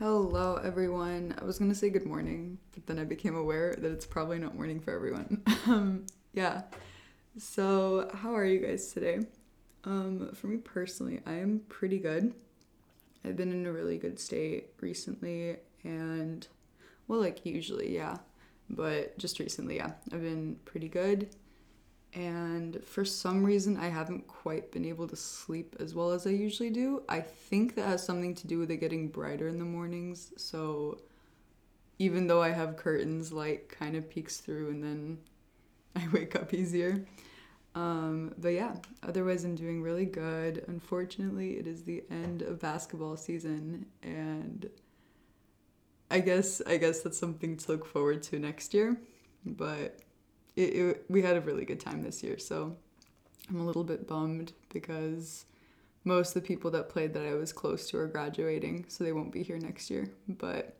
Hello, everyone. I was gonna say good morning, but then I became aware that it's probably not morning for everyone. um, yeah. So, how are you guys today? Um, for me personally, I am pretty good. I've been in a really good state recently, and well, like usually, yeah, but just recently, yeah, I've been pretty good. And for some reason, I haven't quite been able to sleep as well as I usually do. I think that has something to do with it getting brighter in the mornings. So even though I have curtains, light kind of peeks through and then I wake up easier. Um, but yeah, otherwise, I'm doing really good. Unfortunately, it is the end of basketball season, and I guess I guess that's something to look forward to next year. But it, it, we had a really good time this year, so I'm a little bit bummed because most of the people that played that I was close to are graduating, so they won't be here next year. But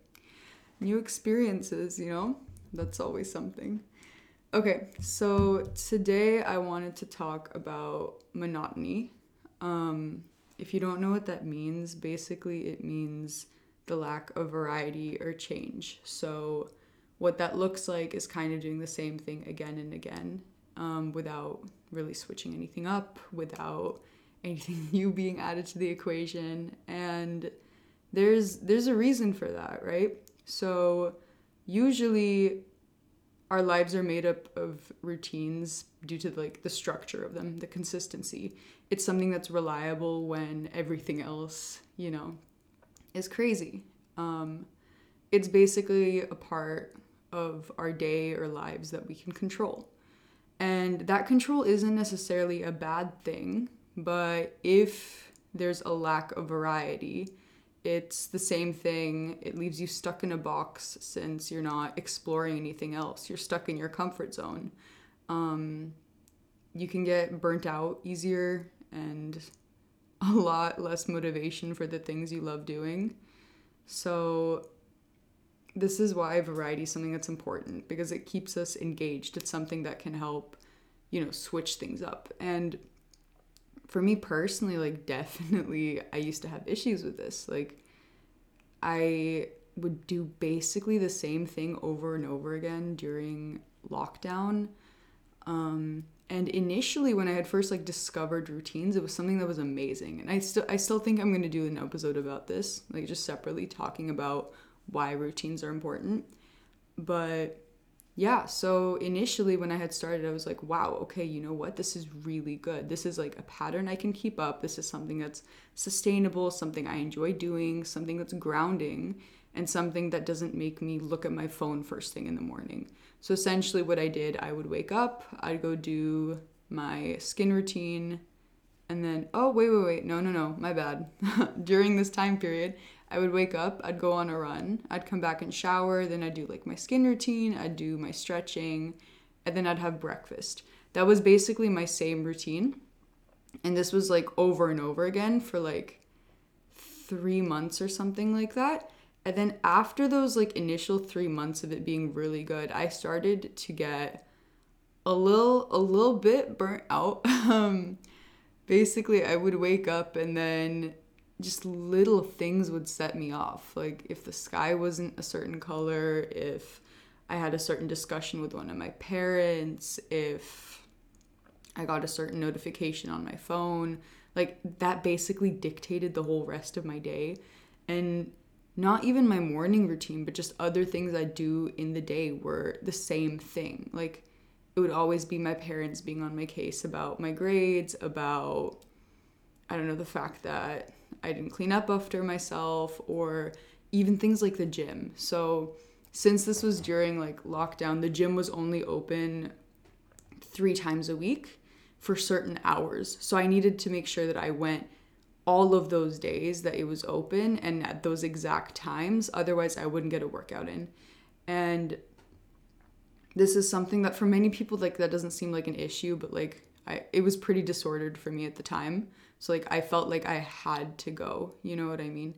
new experiences, you know, that's always something. Okay, so today I wanted to talk about monotony. Um, if you don't know what that means, basically it means the lack of variety or change. So what that looks like is kind of doing the same thing again and again um, without really switching anything up, without anything new being added to the equation. And there's there's a reason for that, right? So usually our lives are made up of routines due to like the structure of them, the consistency. It's something that's reliable when everything else, you know, is crazy. Um, it's basically a part of our day or lives that we can control. And that control isn't necessarily a bad thing, but if there's a lack of variety, it's the same thing. It leaves you stuck in a box since you're not exploring anything else. You're stuck in your comfort zone. Um, you can get burnt out easier and a lot less motivation for the things you love doing. So, this is why variety is something that's important because it keeps us engaged. It's something that can help, you know, switch things up. And for me personally, like, definitely, I used to have issues with this. Like, I would do basically the same thing over and over again during lockdown. Um, and initially, when I had first like discovered routines, it was something that was amazing. And I still, I still think I'm going to do an episode about this, like just separately talking about why routines are important. But yeah, so initially when I had started, I was like, wow, okay, you know what? This is really good. This is like a pattern I can keep up. This is something that's sustainable, something I enjoy doing, something that's grounding, and something that doesn't make me look at my phone first thing in the morning. So essentially, what I did, I would wake up, I'd go do my skin routine, and then, oh, wait, wait, wait, no, no, no, my bad. During this time period, I would wake up, I'd go on a run, I'd come back and shower, then I'd do like my skin routine, I'd do my stretching, and then I'd have breakfast. That was basically my same routine. And this was like over and over again for like three months or something like that. And then after those like initial three months of it being really good, I started to get a little a little bit burnt out. um basically I would wake up and then just little things would set me off. Like if the sky wasn't a certain color, if I had a certain discussion with one of my parents, if I got a certain notification on my phone, like that basically dictated the whole rest of my day. And not even my morning routine, but just other things I do in the day were the same thing. Like it would always be my parents being on my case about my grades, about I don't know, the fact that I didn't clean up after myself, or even things like the gym. So, since this was during like lockdown, the gym was only open three times a week for certain hours. So, I needed to make sure that I went all of those days that it was open and at those exact times. Otherwise, I wouldn't get a workout in. And this is something that for many people, like, that doesn't seem like an issue, but like, I, it was pretty disordered for me at the time. So like I felt like I had to go. You know what I mean?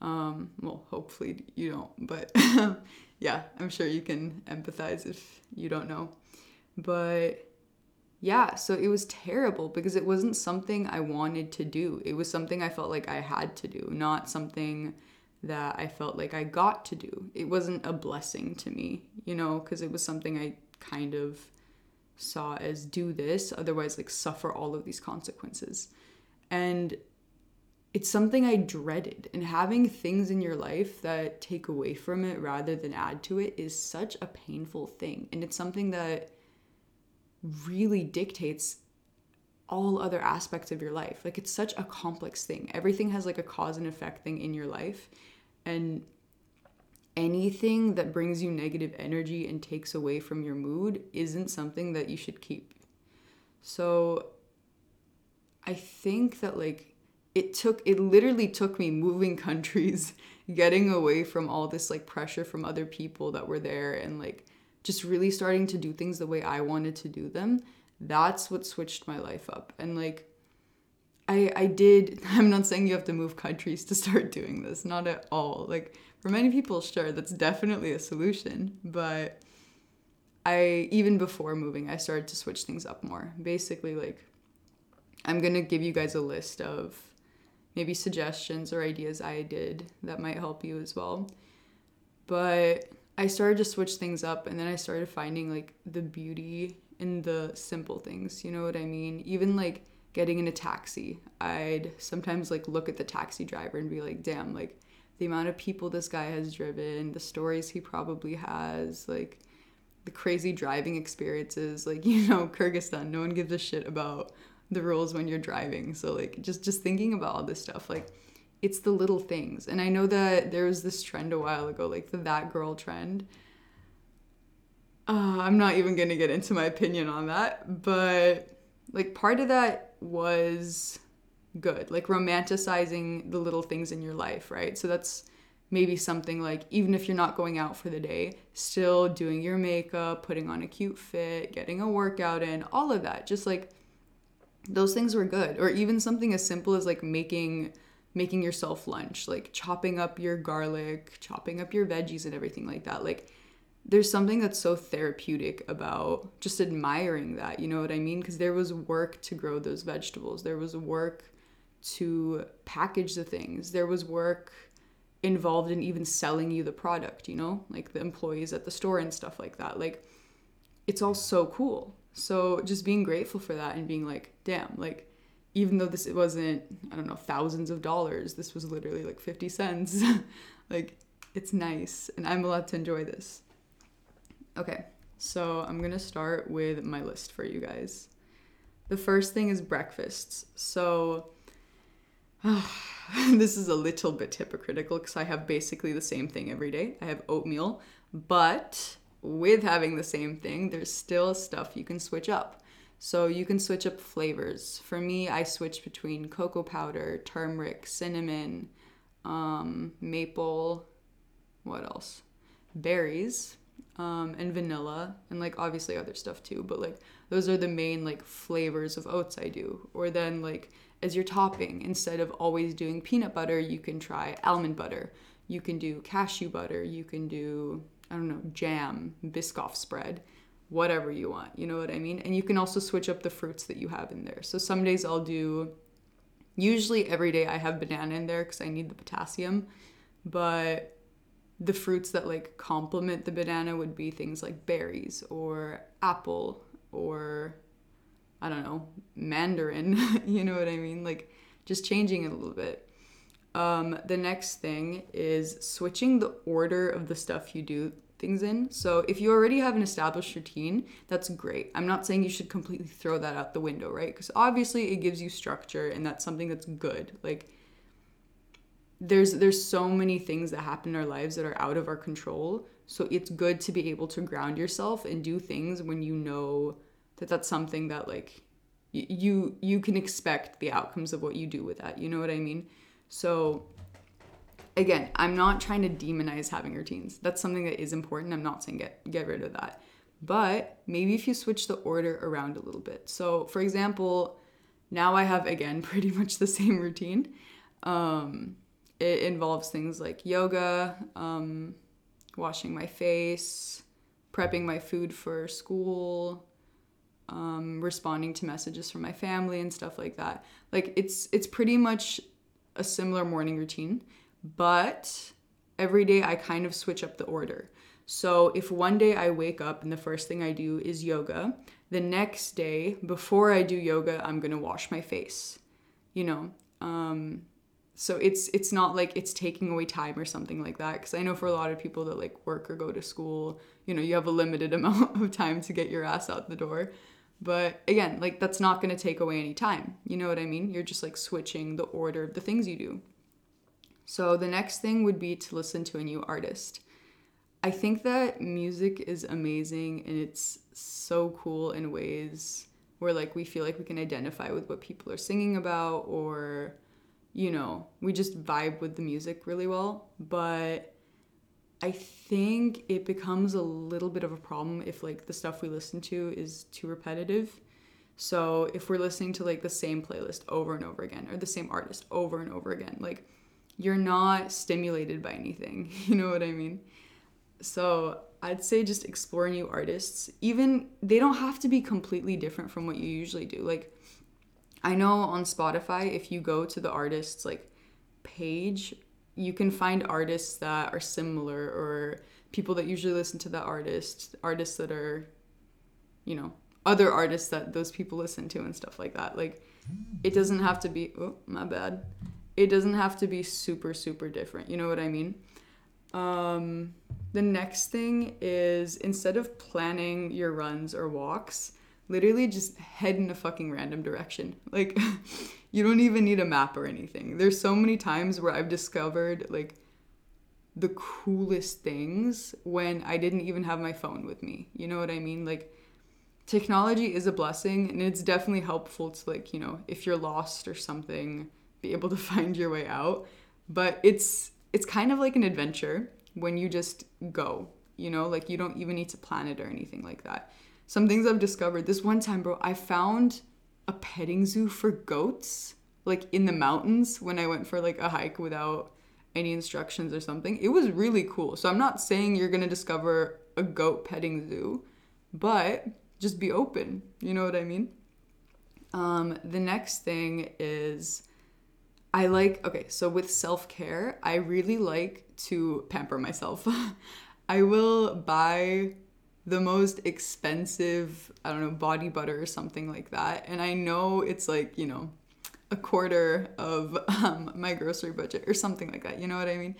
Um, well, hopefully you don't, but yeah, I'm sure you can empathize if you don't know. But yeah, so it was terrible because it wasn't something I wanted to do. It was something I felt like I had to do, not something that I felt like I got to do. It wasn't a blessing to me, you know, because it was something I kind of saw as do this, otherwise, like suffer all of these consequences. And it's something I dreaded. And having things in your life that take away from it rather than add to it is such a painful thing. And it's something that really dictates all other aspects of your life. Like it's such a complex thing. Everything has like a cause and effect thing in your life. And anything that brings you negative energy and takes away from your mood isn't something that you should keep. So I think that like it took it literally took me moving countries, getting away from all this like pressure from other people that were there and like just really starting to do things the way I wanted to do them. That's what switched my life up. And like i i did i'm not saying you have to move countries to start doing this not at all. Like for many people sure that's definitely a solution but i even before moving i started to switch things up more. Basically like i'm going to give you guys a list of maybe suggestions or ideas i did that might help you as well but i started to switch things up and then i started finding like the beauty in the simple things, you know what I mean? Even like getting in a taxi, I'd sometimes like look at the taxi driver and be like, damn, like the amount of people this guy has driven, the stories he probably has, like the crazy driving experiences, like, you know, Kyrgyzstan, no one gives a shit about the rules when you're driving. So like just just thinking about all this stuff, like it's the little things. And I know that there was this trend a while ago, like the that girl trend uh, I'm not even going to get into my opinion on that, but like part of that was good, like romanticizing the little things in your life, right? So that's maybe something like even if you're not going out for the day, still doing your makeup, putting on a cute fit, getting a workout in, all of that. Just like those things were good. Or even something as simple as like making making yourself lunch, like chopping up your garlic, chopping up your veggies and everything like that. Like there's something that's so therapeutic about just admiring that, you know what I mean? Because there was work to grow those vegetables, there was work to package the things, there was work involved in even selling you the product, you know, like the employees at the store and stuff like that. Like, it's all so cool. So just being grateful for that and being like, damn, like, even though this it wasn't, I don't know, thousands of dollars, this was literally like 50 cents. like, it's nice and I'm allowed to enjoy this. Okay, so I'm gonna start with my list for you guys. The first thing is breakfasts. So, this is a little bit hypocritical because I have basically the same thing every day. I have oatmeal, but with having the same thing, there's still stuff you can switch up. So you can switch up flavors. For me, I switch between cocoa powder, turmeric, cinnamon, um, maple, what else? Berries, um, and vanilla and like obviously other stuff too but like those are the main like flavors of oats i do or then like as your topping instead of always doing peanut butter you can try almond butter you can do cashew butter you can do i don't know jam biscoff spread whatever you want you know what i mean and you can also switch up the fruits that you have in there so some days i'll do usually every day i have banana in there because i need the potassium but the fruits that like complement the banana would be things like berries or apple or I don't know, mandarin, you know what I mean? Like just changing it a little bit. Um, the next thing is switching the order of the stuff you do things in. So if you already have an established routine, that's great. I'm not saying you should completely throw that out the window, right? Because obviously it gives you structure and that's something that's good. Like there's there's so many things that happen in our lives that are out of our control so it's good to be able to ground yourself and do things when you know that that's something that like you you can expect the outcomes of what you do with that you know what i mean so again i'm not trying to demonize having routines that's something that is important. I'm not saying get get rid of that. But maybe if you switch the order around a little bit. So for example now i have again pretty much the same routine. Um it involves things like yoga, um, washing my face, prepping my food for school, um, responding to messages from my family and stuff like that. Like it's it's pretty much a similar morning routine, but every day I kind of switch up the order. So if one day I wake up and the first thing I do is yoga, the next day before I do yoga, I'm going to wash my face. You know, um so it's it's not like it's taking away time or something like that because I know for a lot of people that like work or go to school, you know, you have a limited amount of time to get your ass out the door. But again, like that's not going to take away any time. You know what I mean? You're just like switching the order of the things you do. So the next thing would be to listen to a new artist. I think that music is amazing and it's so cool in ways where like we feel like we can identify with what people are singing about or you know, we just vibe with the music really well, but I think it becomes a little bit of a problem if like the stuff we listen to is too repetitive. So if we're listening to like the same playlist over and over again or the same artist over and over again, like you're not stimulated by anything. You know what I mean? So I'd say just explore new artists. Even they don't have to be completely different from what you usually do. Like I know on Spotify, if you go to the artist's like page, you can find artists that are similar or people that usually listen to that artist, artists that are, you know, other artists that those people listen to and stuff like that. Like, it doesn't have to be, oh, my bad. It doesn't have to be super, super different. You know what I mean? Um, the next thing is instead of planning your runs or walks, literally just head in a fucking random direction. Like, you don't even need a map or anything. There's so many times where I've discovered like the coolest things when I didn't even have my phone with me. You know what I mean? Like, technology is a blessing and it's definitely helpful to, like, you know, if you're lost or something, be able to find your way out. But it's, it's kind of like an adventure when you just go, you know, like you don't even need to plan it or anything like that some things I've discovered. This one time, bro, I found a petting zoo for goats like in the mountains when I went for like a hike without any instructions or something. It was really cool. So I'm not saying you're to discover a goat petting zoo, but just be open. You know what I mean? Um, the next thing is I like, okay, so with self care, I really like to pamper myself. I will buy the most expensive, I don't know, body butter or something like that. And I know it's like, you know, a quarter of um, my grocery budget or something like that. You know what I mean?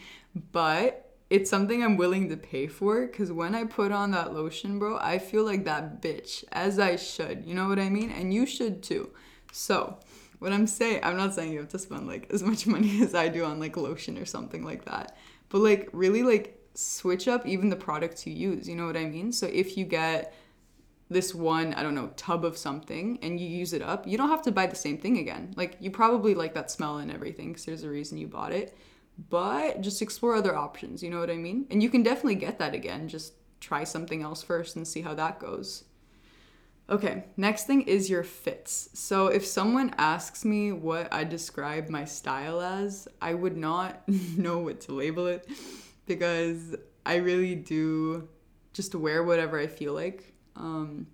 But it's something I'm willing to pay for because when I put on that lotion, bro, I feel like that bitch, as I should. You know what I mean? And you should too. So, what I'm saying, I'm not saying you have to spend like as much money as I do on like lotion or something like that. But like, really, like, switch up even the products you use. You know what I mean? So if you get this one, I don't know, tub of something and you use it up, you don't have to buy the same thing again. Like you probably like that smell and everything because there's a reason you bought it. But just explore other options, you know what I mean? And you can definitely get that again. Just try something else first and see how that goes. Okay, next thing is your fits. So if someone asks me what I describe my style as, I would not know what to label it because I really do just wear whatever I feel like. Um,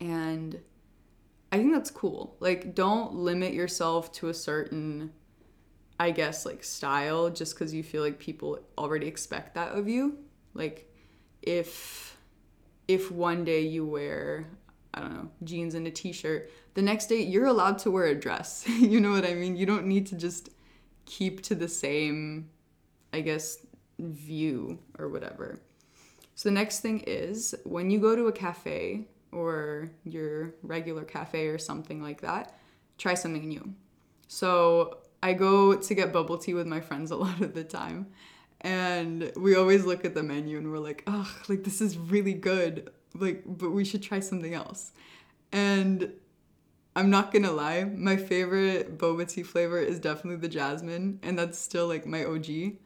and I think that's cool. Like, don't limit yourself to a certain, I guess, like style just because you feel like people already expect that of you. Like, if if one day you wear I don't know jeans and a t-shirt, the next day you're allowed to wear a dress. you know what I mean? You don't need to just keep to the same, I guess, view or whatever. So the next thing is when you go to a cafe or your regular cafe or something like that, try something new. So I go to get bubble tea with my friends a lot of the time. And we always look at the menu and we're like, oh, like this is really good. Like, but we should try something else. And I'm not gonna lie, my favorite boba tea flavor is definitely the jasmine, and that's still like my OG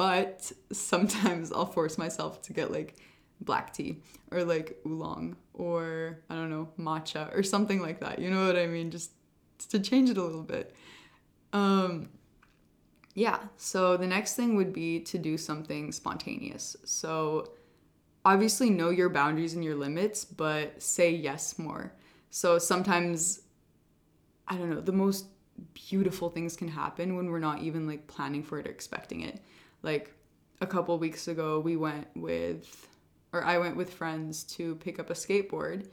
but sometimes I'll force myself to get like black tea or like oolong or I don't know, matcha or something like that. You know what I mean? Just to change it a little bit. Um yeah, so the next thing would be to do something spontaneous. So obviously know your boundaries and your limits, but say yes more. So sometimes I don't know, the most beautiful things can happen when we're not even like planning for it or expecting it. Like a couple weeks ago, we went with, or I went with friends to pick up a skateboard,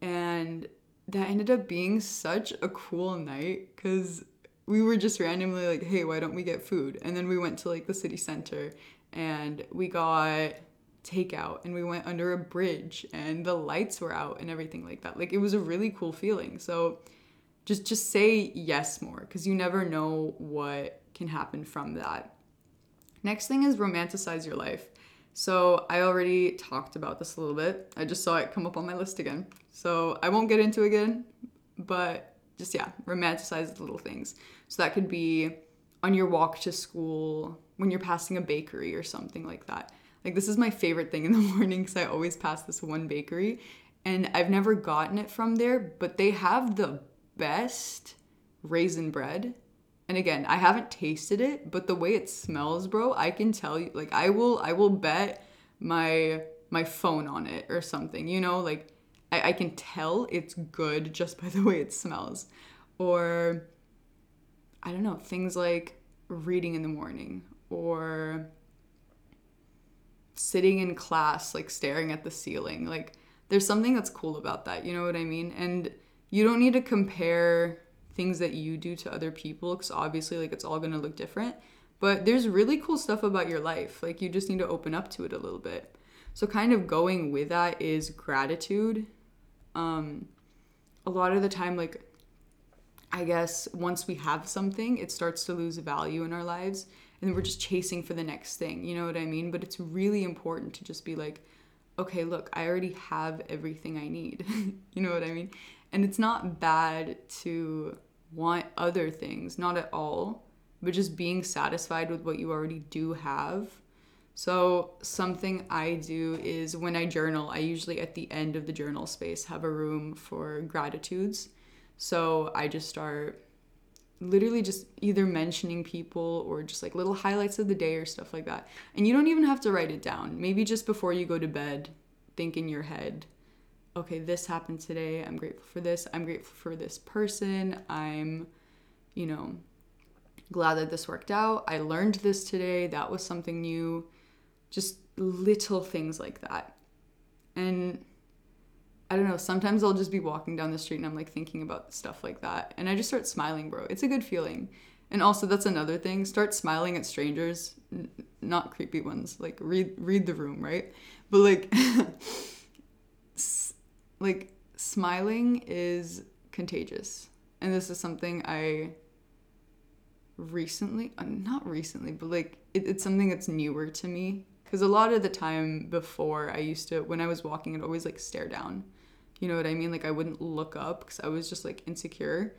and that ended up being such a cool night because we were just randomly like, hey, why don't we get food? And then we went to like the city center and we got takeout and we went under a bridge and the lights were out and everything like that. Like it was a really cool feeling. So just just say yes more because you never know what can happen from that. Next thing is romanticize your life. So I already talked about this a little bit. I just saw it come up on my list again. So I won't get into it again, but just yeah, romanticize the little things. So that could be on your walk to school, when you're passing a bakery or something like that. Like this is my favorite thing in the morning because I always pass this one bakery and I've never gotten it from there, but they have the best raisin bread. And again, I haven't tasted it, but the way it smells, bro, I can tell you like I will I will bet my my phone on it or something. You know, like I, I can tell it's good just by the way it smells. Or I don't know, things like reading in the morning or sitting in class like staring at the ceiling. Like there's something that's cool about that, you know what I mean? And you don't need to compare things that you do to other people cuz obviously like it's all going to look different. But there's really cool stuff about your life. Like you just need to open up to it a little bit. So kind of going with that is gratitude. Um a lot of the time like I guess once we have something, it starts to lose value in our lives and we're just chasing for the next thing. You know what I mean? But it's really important to just be like, okay, look, I already have everything I need. you know what I mean? And it's not bad to want other things, not at all, but just being satisfied with what you already do have. So, something I do is when I journal, I usually at the end of the journal space have a room for gratitudes. So, I just start literally just either mentioning people or just like little highlights of the day or stuff like that. And you don't even have to write it down. Maybe just before you go to bed, think in your head, okay, this happened today. I'm grateful for this. I'm grateful for this person. I'm, you know, glad that this worked out. I learned this today. That was something new. Just little things like that. And I don't know, sometimes I'll just be walking down the street and I'm like thinking about stuff like that. And I just start smiling, bro. It's a good feeling. And also that's another thing, start smiling at strangers, N- not creepy ones. Like read read the room, right? But like like smiling is contagious. And this is something I recently, uh, not recently, but like it, it's something that's newer to me because a lot of the time before i used to when i was walking i'd always like stare down you know what I mean? Like I wouldn't look up because I was just like insecure.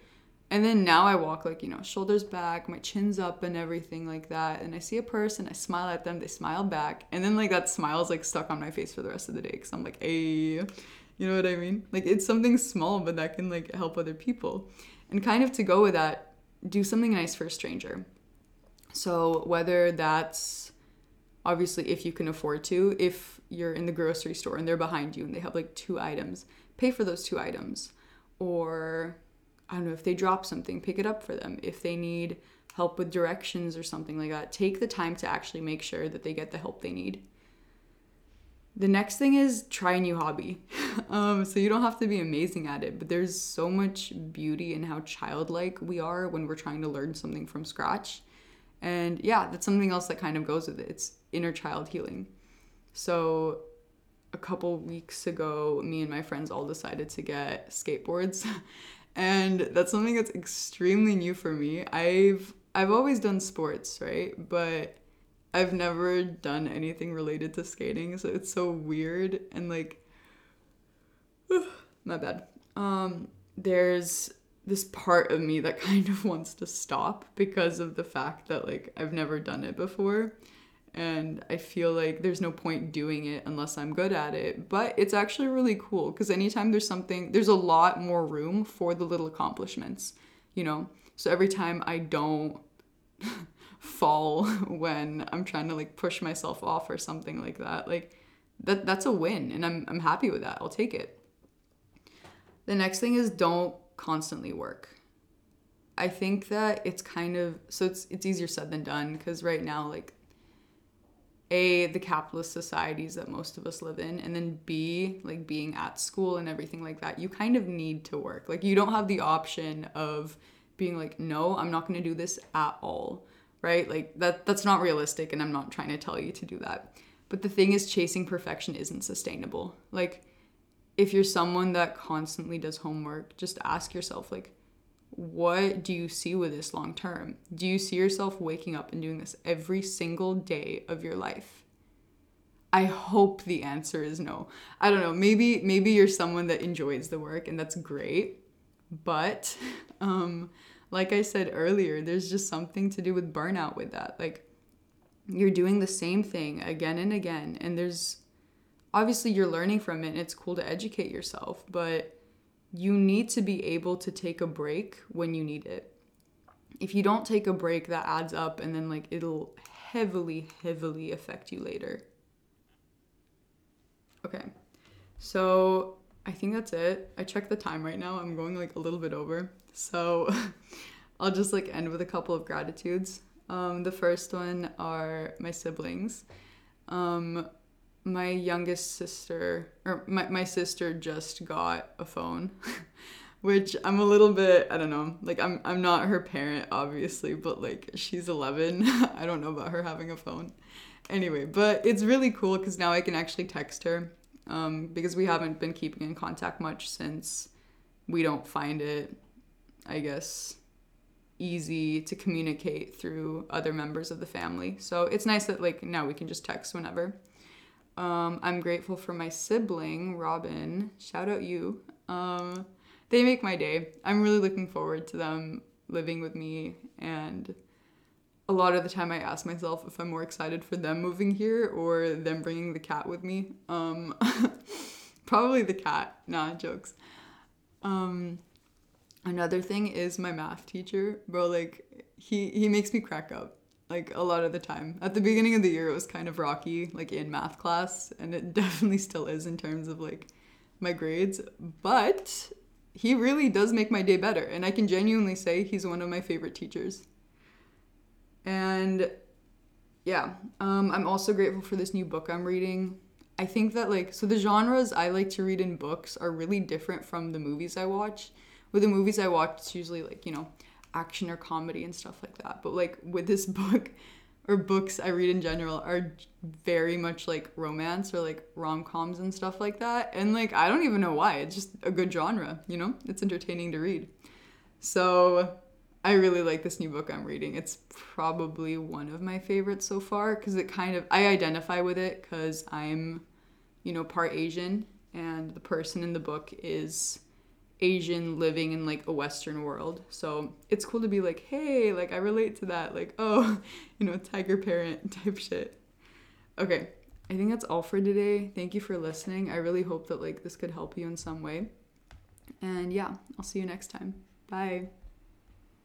And then now I walk like, you know, shoulders back, my chin's up and everything like that. And I see a person, I smile at them, they smile back. And then like that smile's like stuck on my face for the rest of the day because I'm like, hey, you know what I mean? Like it's something small, but that can like help other people. And kind of to go with that, do something nice for a stranger. So whether that's obviously if you can afford to, if you're in the grocery store and they're behind you and they have like two items, pay for those two items. Or I don't know, if they drop something, pick it up for them. If they need help with directions or something like that, take the time to actually make sure that they get the help they need. The next thing is try a new hobby. um, so you don't have to be amazing at it, but there's so much beauty in how childlike we are when we're trying to learn something from scratch. And yeah, that's something else that kind of goes with it. It's inner child healing. So a couple weeks ago, me and my friends all decided to get skateboards. and that's something that's extremely new for me. I've I've always done sports, right? But I've never done anything related to skating, so it's so weird and like my bad. Um there's this part of me that kind of wants to stop because of the fact that like I've never done it before and I feel like there's no point doing it unless I'm good at it. But it's actually really cool because anytime there's something, there's a lot more room for the little accomplishments, you know? So every time I don't fall when I'm trying to like push myself off or something like that, like that that's a win and I'm I'm happy with that. I'll take it. The next thing is don't constantly work. I think that it's kind of so it's it's easier said than done because right now like a the capitalist societies that most of us live in and then b like being at school and everything like that you kind of need to work like you don't have the option of being like no i'm not going to do this at all right like that that's not realistic and i'm not trying to tell you to do that but the thing is chasing perfection isn't sustainable like if you're someone that constantly does homework just ask yourself like what do you see with this long term? Do you see yourself waking up and doing this every single day of your life? I hope the answer is no. I don't know. Maybe maybe you're someone that enjoys the work and that's great. But um like I said earlier, there's just something to do with burnout with that. Like you're doing the same thing again and again and there's obviously you're learning from it and it's cool to educate yourself, but you need to be able to take a break when you need it. If you don't take a break, that adds up and then like it'll heavily, heavily affect you later. Okay. So I think that's it. I checked the time right now. I'm going like a little bit over. So I'll just like end with a couple of gratitudes. Um, the first one are my siblings. Um, my youngest sister or my, my sister just got a phone which i'm a little bit i don't know like i'm i'm not her parent obviously but like she's 11 i don't know about her having a phone anyway but it's really cool because now i can actually text her um, because we haven't been keeping in contact much since we don't find it i guess easy to communicate through other members of the family so it's nice that like now we can just text whenever um, I'm grateful for my sibling, Robin. Shout out you. Um, they make my day. I'm really looking forward to them living with me. And a lot of the time, I ask myself if I'm more excited for them moving here or them bringing the cat with me. Um, probably the cat. Nah, jokes. Um, another thing is my math teacher, bro. Like, he, he makes me crack up like a lot of the time. At the beginning of the year, it was kind of rocky, like in math class, and it definitely still is in terms of like my grades. But he really does make my day better, and I can genuinely say he's one of my favorite teachers. And yeah, um, I'm also grateful for this new book I'm reading. I think that like so the genres I like to read in books are really different from the movies I watch. With the movies I watch, it's usually like you know action or comedy and stuff like that. But like with this book or books I read in general are very much like romance or like rom coms and stuff like that. And like I don't even know why. It's just a good genre, you know? It's entertaining to read. So I really like this new book I'm reading. It's probably one of my favorites so far because it kind of I identify with it because I'm, you know, part Asian and the person in the book is Asian living in like a Western world. So it's cool to be like, hey, like I relate to that. Like, oh, you know, tiger parent type shit. Okay, I think that's all for today. Thank you for listening. I really hope that like this could help you in some way. And yeah, I'll see you next time. Bye.